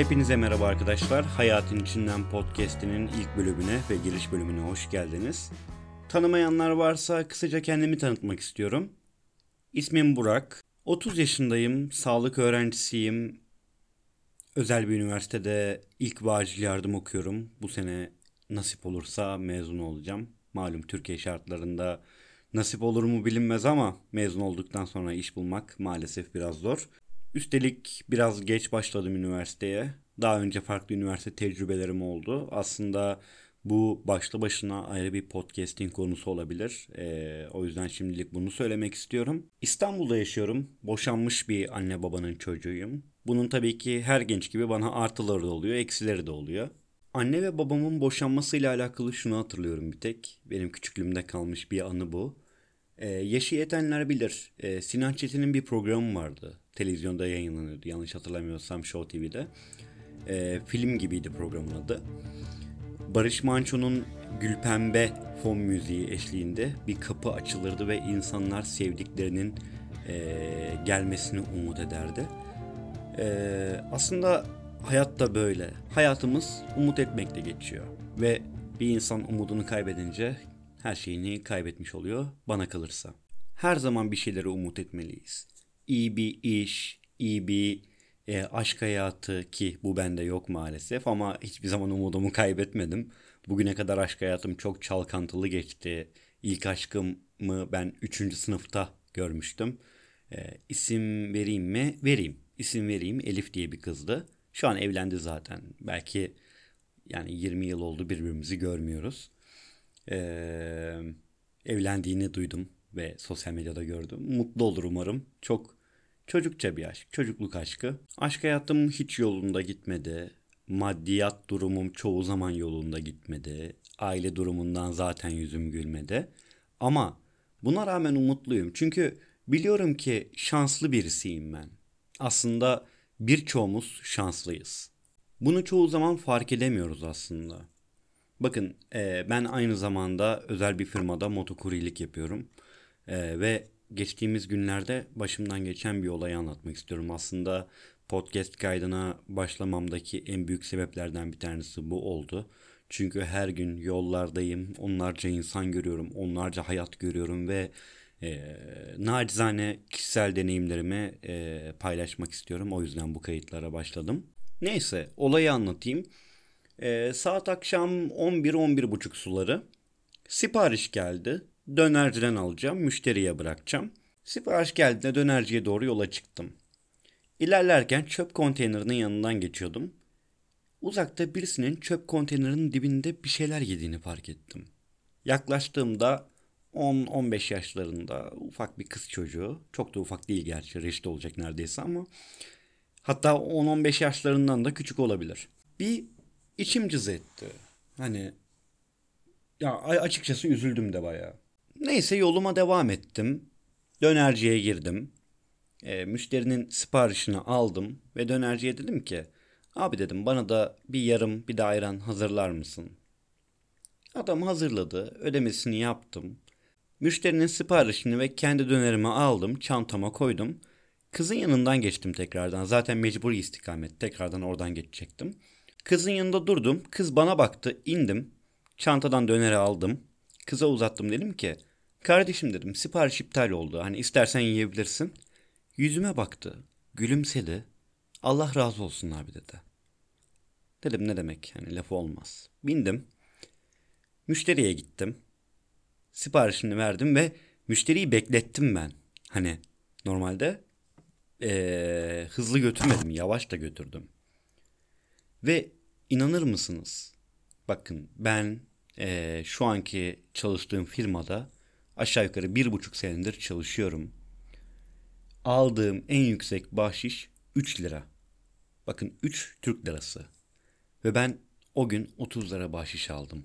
Hepinize merhaba arkadaşlar. Hayatın İçinden Podcast'inin ilk bölümüne ve giriş bölümüne hoş geldiniz. Tanımayanlar varsa kısaca kendimi tanıtmak istiyorum. İsmim Burak. 30 yaşındayım, sağlık öğrencisiyim. Özel bir üniversitede ilk ve acil yardım okuyorum. Bu sene nasip olursa mezun olacağım. Malum Türkiye şartlarında nasip olur mu bilinmez ama mezun olduktan sonra iş bulmak maalesef biraz zor. Üstelik biraz geç başladım üniversiteye. Daha önce farklı üniversite tecrübelerim oldu. Aslında bu başlı başına ayrı bir podcasting konusu olabilir. Ee, o yüzden şimdilik bunu söylemek istiyorum. İstanbul'da yaşıyorum. Boşanmış bir anne babanın çocuğuyum. Bunun tabii ki her genç gibi bana artıları da oluyor, eksileri de oluyor. Anne ve babamın boşanmasıyla alakalı şunu hatırlıyorum bir tek. Benim küçüklüğümde kalmış bir anı bu. Ee, yaşı yetenler bilir. Ee, Sinan Çetin'in bir programı vardı. Televizyonda yayınlanıyordu yanlış hatırlamıyorsam Show TV'de. Ee, film gibiydi programın adı. Barış Manço'nun Gülpembe fon müziği eşliğinde bir kapı açılırdı ve insanlar sevdiklerinin e, gelmesini umut ederdi. E, aslında hayat da böyle. Hayatımız umut etmekle geçiyor. Ve bir insan umudunu kaybedince her şeyini kaybetmiş oluyor bana kalırsa. Her zaman bir şeylere umut etmeliyiz. İyi bir iş, iyi bir e, aşk hayatı ki bu bende yok maalesef ama hiçbir zaman umudumu kaybetmedim. Bugüne kadar aşk hayatım çok çalkantılı geçti. İlk aşkımı ben 3. sınıfta görmüştüm. E, isim vereyim mi? Vereyim. İsim vereyim. Elif diye bir kızdı. Şu an evlendi zaten. Belki yani 20 yıl oldu birbirimizi görmüyoruz. Ee, evlendiğini duydum ve sosyal medyada gördüm. Mutlu olur umarım. Çok çocukça bir aşk, çocukluk aşkı. Aşk hayatım hiç yolunda gitmedi. Maddiyat durumum çoğu zaman yolunda gitmedi. Aile durumundan zaten yüzüm gülmedi. Ama buna rağmen umutluyum. Çünkü biliyorum ki şanslı birisiyim ben. Aslında birçoğumuz şanslıyız. Bunu çoğu zaman fark edemiyoruz aslında. Bakın e, ben aynı zamanda özel bir firmada motokuryelik yapıyorum. E, ve geçtiğimiz günlerde başımdan geçen bir olayı anlatmak istiyorum. Aslında podcast kaydına başlamamdaki en büyük sebeplerden bir tanesi bu oldu. Çünkü her gün yollardayım, onlarca insan görüyorum, onlarca hayat görüyorum ve e, nacizane kişisel deneyimlerimi e, paylaşmak istiyorum. O yüzden bu kayıtlara başladım. Neyse olayı anlatayım. E, saat akşam 11-11.30 suları. Sipariş geldi. Dönerciden alacağım, müşteriye bırakacağım. Sipariş geldiğinde dönerciye doğru yola çıktım. İlerlerken çöp konteynerinin yanından geçiyordum. Uzakta birisinin çöp konteynerinin dibinde bir şeyler yediğini fark ettim. Yaklaştığımda 10-15 yaşlarında ufak bir kız çocuğu. Çok da ufak değil gerçi reşit olacak neredeyse ama. Hatta 10-15 yaşlarından da küçük olabilir. Bir içim cız etti. Hani ya açıkçası üzüldüm de bayağı. Neyse yoluma devam ettim. Dönerciye girdim. E, müşterinin siparişini aldım ve dönerciye dedim ki abi dedim bana da bir yarım bir de ayran hazırlar mısın? Adam hazırladı. Ödemesini yaptım. Müşterinin siparişini ve kendi dönerimi aldım. Çantama koydum. Kızın yanından geçtim tekrardan. Zaten mecburi istikamet. Tekrardan oradan geçecektim. Kızın yanında durdum. Kız bana baktı. indim. Çantadan döneri aldım. Kıza uzattım dedim ki kardeşim dedim sipariş iptal oldu. Hani istersen yiyebilirsin. Yüzüme baktı. Gülümsedi. Allah razı olsun abi dedi. Dedim ne demek hani lafı olmaz. Bindim. Müşteriye gittim. Siparişini verdim ve müşteriyi beklettim ben. Hani normalde ee, hızlı götürmedim yavaş da götürdüm. Ve inanır mısınız? Bakın ben e, şu anki çalıştığım firmada aşağı yukarı bir buçuk senedir çalışıyorum. Aldığım en yüksek bahşiş 3 lira. Bakın 3 Türk lirası. Ve ben o gün 30 lira bahşiş aldım.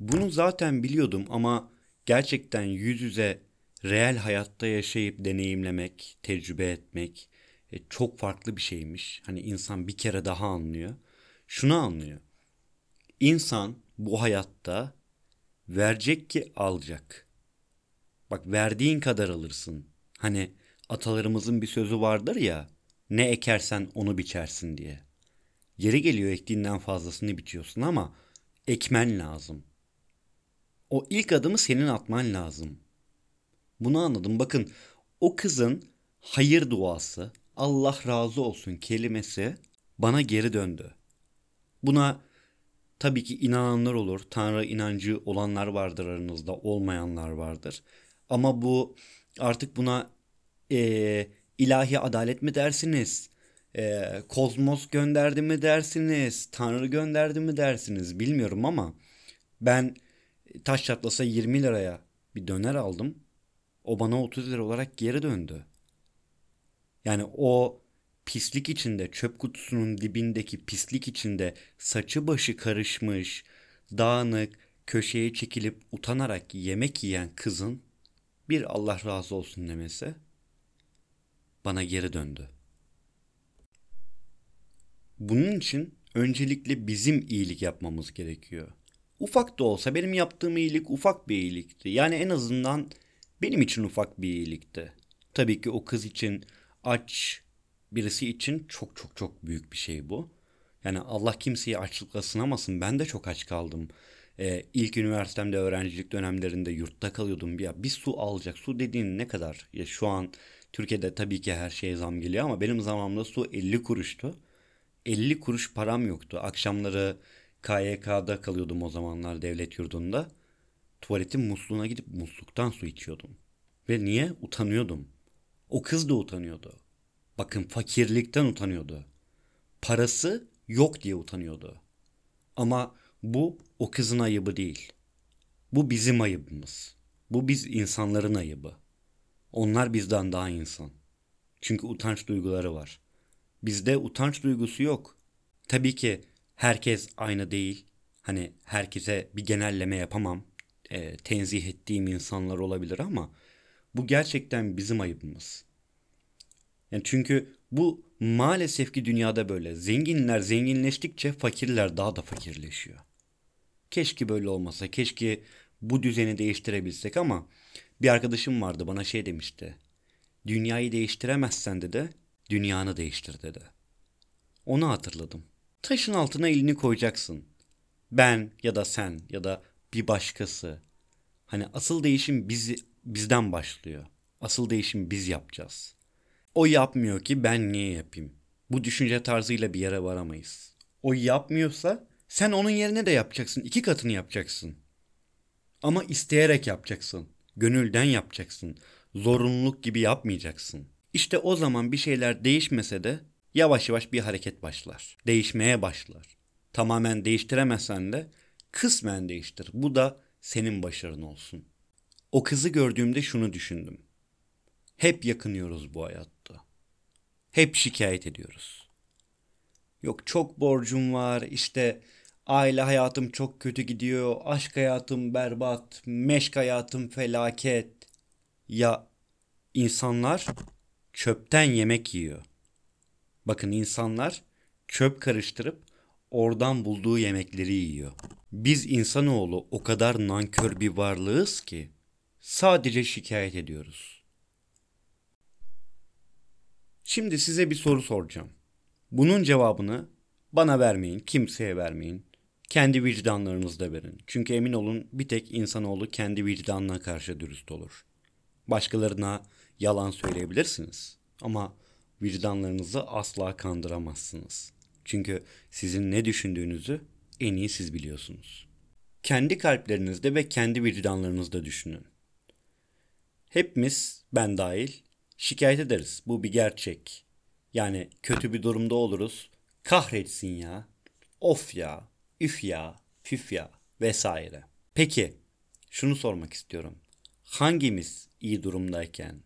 Bunu zaten biliyordum ama gerçekten yüz yüze reel hayatta yaşayıp deneyimlemek, tecrübe etmek e, çok farklı bir şeymiş. Hani insan bir kere daha anlıyor. Şunu anlıyor. İnsan bu hayatta verecek ki alacak. Bak verdiğin kadar alırsın. Hani atalarımızın bir sözü vardır ya ne ekersen onu biçersin diye. Yeri geliyor ektiğinden fazlasını biçiyorsun ama ekmen lazım. O ilk adımı senin atman lazım. Bunu anladım. Bakın o kızın hayır duası, Allah razı olsun kelimesi bana geri döndü. Buna tabii ki inananlar olur. Tanrı inancı olanlar vardır aranızda, olmayanlar vardır. Ama bu artık buna e, ilahi adalet mi dersiniz? E, kozmos gönderdi mi dersiniz? Tanrı gönderdi mi dersiniz? Bilmiyorum ama ben taş çatlasa 20 liraya bir döner aldım. O bana 30 lira olarak geri döndü. Yani o pislik içinde, çöp kutusunun dibindeki pislik içinde saçı başı karışmış, dağınık, köşeye çekilip utanarak yemek yiyen kızın bir Allah razı olsun demesi bana geri döndü. Bunun için öncelikle bizim iyilik yapmamız gerekiyor. Ufak da olsa benim yaptığım iyilik ufak bir iyilikti. Yani en azından benim için ufak bir iyilikti. Tabii ki o kız için aç birisi için çok çok çok büyük bir şey bu. Yani Allah kimseyi açlıkla sınamasın. Ben de çok aç kaldım. Ee, ilk üniversitemde öğrencilik dönemlerinde yurtta kalıyordum. Ya bir su alacak. Su dediğin ne kadar? Ya şu an Türkiye'de tabii ki her şeye zam geliyor ama benim zamanımda su 50 kuruştu. 50 kuruş param yoktu. Akşamları KYK'da kalıyordum o zamanlar devlet yurdunda. Tuvaletin musluğuna gidip musluktan su içiyordum. Ve niye? Utanıyordum. O kız da utanıyordu. Bakın fakirlikten utanıyordu. Parası yok diye utanıyordu. Ama bu o kızın ayıbı değil. Bu bizim ayıbımız. Bu biz insanların ayıbı. Onlar bizden daha insan. Çünkü utanç duyguları var. Bizde utanç duygusu yok. Tabii ki herkes aynı değil. Hani herkese bir genelleme yapamam. E, tenzih ettiğim insanlar olabilir ama bu gerçekten bizim ayıbımız. Yani çünkü bu maalesef ki dünyada böyle. Zenginler zenginleştikçe fakirler daha da fakirleşiyor. Keşke böyle olmasa. Keşke bu düzeni değiştirebilsek ama bir arkadaşım vardı bana şey demişti. Dünyayı değiştiremezsen de dünyanı değiştir dedi. Onu hatırladım. Taşın altına elini koyacaksın. Ben ya da sen ya da bir başkası. Hani asıl değişim bizi bizden başlıyor. Asıl değişim biz yapacağız. O yapmıyor ki ben niye yapayım? Bu düşünce tarzıyla bir yere varamayız. O yapmıyorsa sen onun yerine de yapacaksın. iki katını yapacaksın. Ama isteyerek yapacaksın. Gönülden yapacaksın. Zorunluluk gibi yapmayacaksın. İşte o zaman bir şeyler değişmese de yavaş yavaş bir hareket başlar. Değişmeye başlar. Tamamen değiştiremezsen de kısmen değiştir. Bu da senin başarın olsun. O kızı gördüğümde şunu düşündüm. Hep yakınıyoruz bu hayatta. Hep şikayet ediyoruz. Yok çok borcum var, işte aile hayatım çok kötü gidiyor, aşk hayatım berbat, meşk hayatım felaket. Ya insanlar çöpten yemek yiyor. Bakın insanlar çöp karıştırıp oradan bulduğu yemekleri yiyor. Biz insanoğlu o kadar nankör bir varlığız ki sadece şikayet ediyoruz. Şimdi size bir soru soracağım. Bunun cevabını bana vermeyin, kimseye vermeyin. Kendi vicdanlarınızda verin. Çünkü emin olun bir tek insanoğlu kendi vicdanına karşı dürüst olur. Başkalarına yalan söyleyebilirsiniz ama vicdanlarınızı asla kandıramazsınız. Çünkü sizin ne düşündüğünüzü en iyi siz biliyorsunuz. Kendi kalplerinizde ve kendi vicdanlarınızda düşünün. Hepimiz, ben dahil, şikayet ederiz. Bu bir gerçek. Yani kötü bir durumda oluruz. Kahretsin ya. Of ya. Üf ya. Püf ya. Vesaire. Peki şunu sormak istiyorum. Hangimiz iyi durumdayken,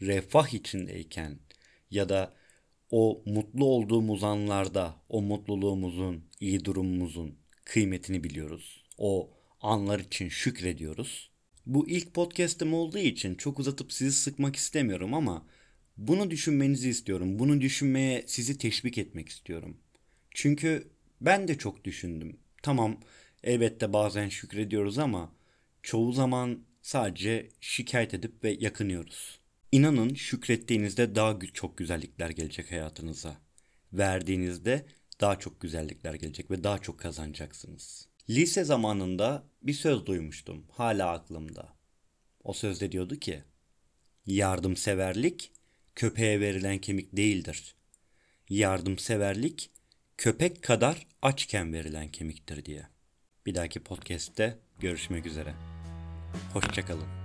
refah içindeyken ya da o mutlu olduğumuz anlarda o mutluluğumuzun, iyi durumumuzun kıymetini biliyoruz. O anlar için şükrediyoruz. Bu ilk podcast'im olduğu için çok uzatıp sizi sıkmak istemiyorum ama bunu düşünmenizi istiyorum. Bunu düşünmeye sizi teşvik etmek istiyorum. Çünkü ben de çok düşündüm. Tamam elbette bazen şükrediyoruz ama çoğu zaman sadece şikayet edip ve yakınıyoruz. İnanın şükrettiğinizde daha çok güzellikler gelecek hayatınıza. Verdiğinizde daha çok güzellikler gelecek ve daha çok kazanacaksınız. Lise zamanında bir söz duymuştum. Hala aklımda. O sözde diyordu ki Yardımseverlik köpeğe verilen kemik değildir. Yardımseverlik köpek kadar açken verilen kemiktir diye. Bir dahaki podcast'te görüşmek üzere. Hoşçakalın.